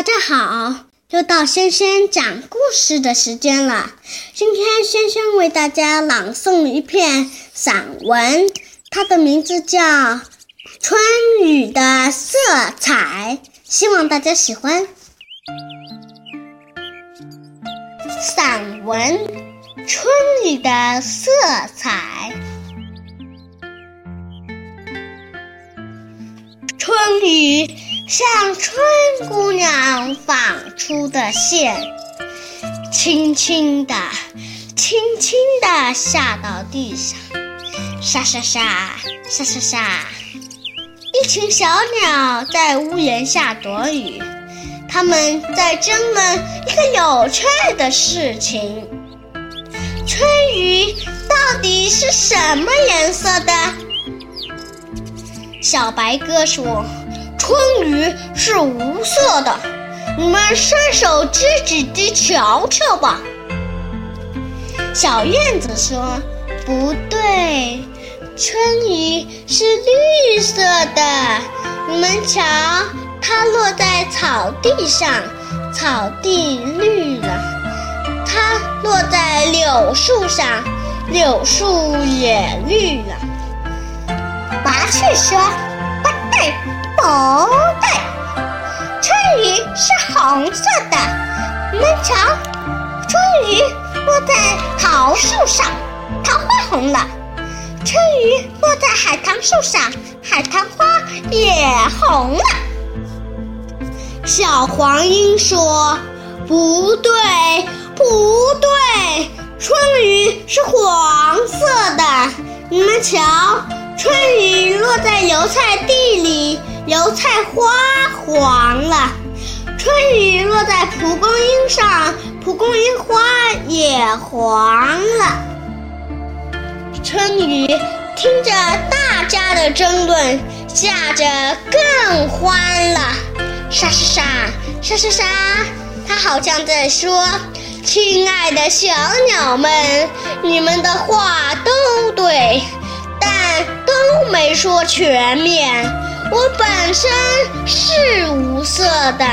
大家好，又到轩轩讲故事的时间了。今天轩轩为大家朗诵一篇散文，它的名字叫《春雨的色彩》，希望大家喜欢。散文《春雨的色彩》，春雨。像春姑娘纺出的线，轻轻地、轻轻地下到地上，沙沙沙、沙沙沙。一群小鸟在屋檐下躲雨，它们在争论一个有趣的事情：春雨到底是什么颜色的？小白鸽说。春雨是无色的，你们伸手指指地瞧瞧吧。小燕子说：“不对，春雨是绿色的。你们瞧，它落在草地上，草地绿了；它落在柳树上，柳树也绿了。”麻雀说：“不对。”哦对，春雨是红色的。你们瞧，春雨落在桃树上，桃花红了；春雨落在海棠树上，海棠花也红了。小黄莺说：“不对，不对，春雨是黄色的。你们瞧，春雨落在油菜地里。”油菜花黄了，春雨落在蒲公英上，蒲公英花也黄了。春雨听着大家的争论，下着更欢了。沙沙沙沙沙沙，它好像在说：“亲爱的小鸟们，你们的话都对，但都没说全面。”我本身是无色的，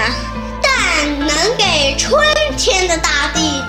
但能给春天的大地。